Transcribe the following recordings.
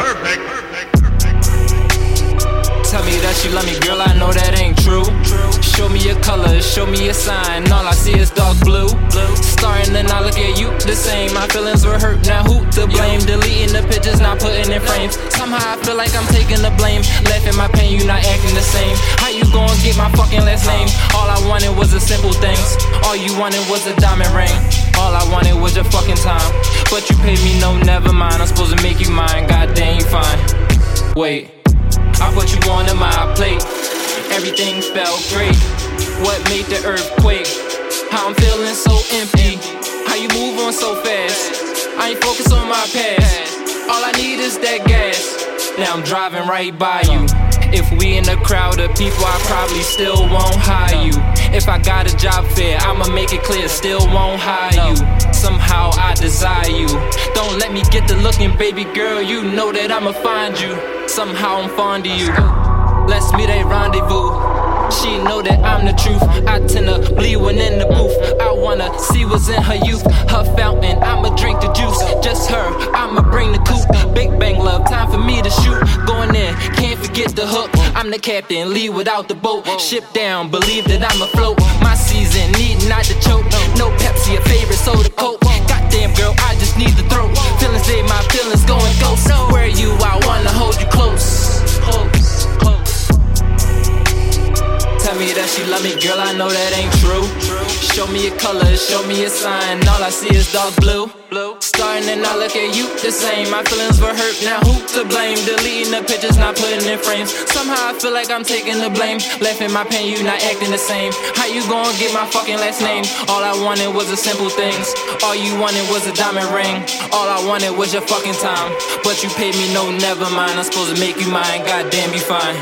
perfect. Tell me that you love me, girl, I know that ain't true. Show me your color, show me a sign. All I see is dark blue. Starting, then I look at you the same. My feelings were hurt, now who to blame? Deleting the pictures, not putting in frames. Somehow I feel like I'm taking the blame. Laughing my pain, you not acting the same. How you gonna get my fucking last name? All I wanted was a simple things. All you wanted was a diamond ring. All I wanted was your fucking time. But you paid me no, never mind. I'm supposed Wait, I put you on my plate. Everything felt great. What made the earthquake? How I'm feeling so empty. How you move on so fast? I ain't focused on my past. All I need is that gas. Now I'm driving right by you. If we in a crowd of people, I probably still won't hire you. If I got a job fair, I'ma make it clear, still won't hire you. Somehow I desire you. Don't let me get to looking, baby girl. You know that I'ma find you. Somehow I'm fond of you. Let's meet a rendezvous. She know that I'm the truth. I tend to bleed when in the booth. I wanna see what's in her youth. Her fountain, I'ma drink the juice. Just her, I'ma bring the coupe. Big bang love, time for me to shoot. Going in, can't the hook. I'm the captain, leave without the boat. Ship down, believe that I'm afloat. My season, need not to choke. Me that she love me, girl, I know that ain't true. Show me a color, show me a sign. All I see is dark blue. Starting and I look at you the same. My feelings were hurt, now who to blame? Deleting the pictures, not putting in frames. Somehow I feel like I'm taking the blame. Laughing my pain, you not acting the same. How you gonna get my fucking last name? All I wanted was the simple things. All you wanted was a diamond ring. All I wanted was your fucking time. But you paid me no, never mind. I'm supposed to make you mine. Goddamn, you fine.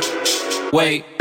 Wait.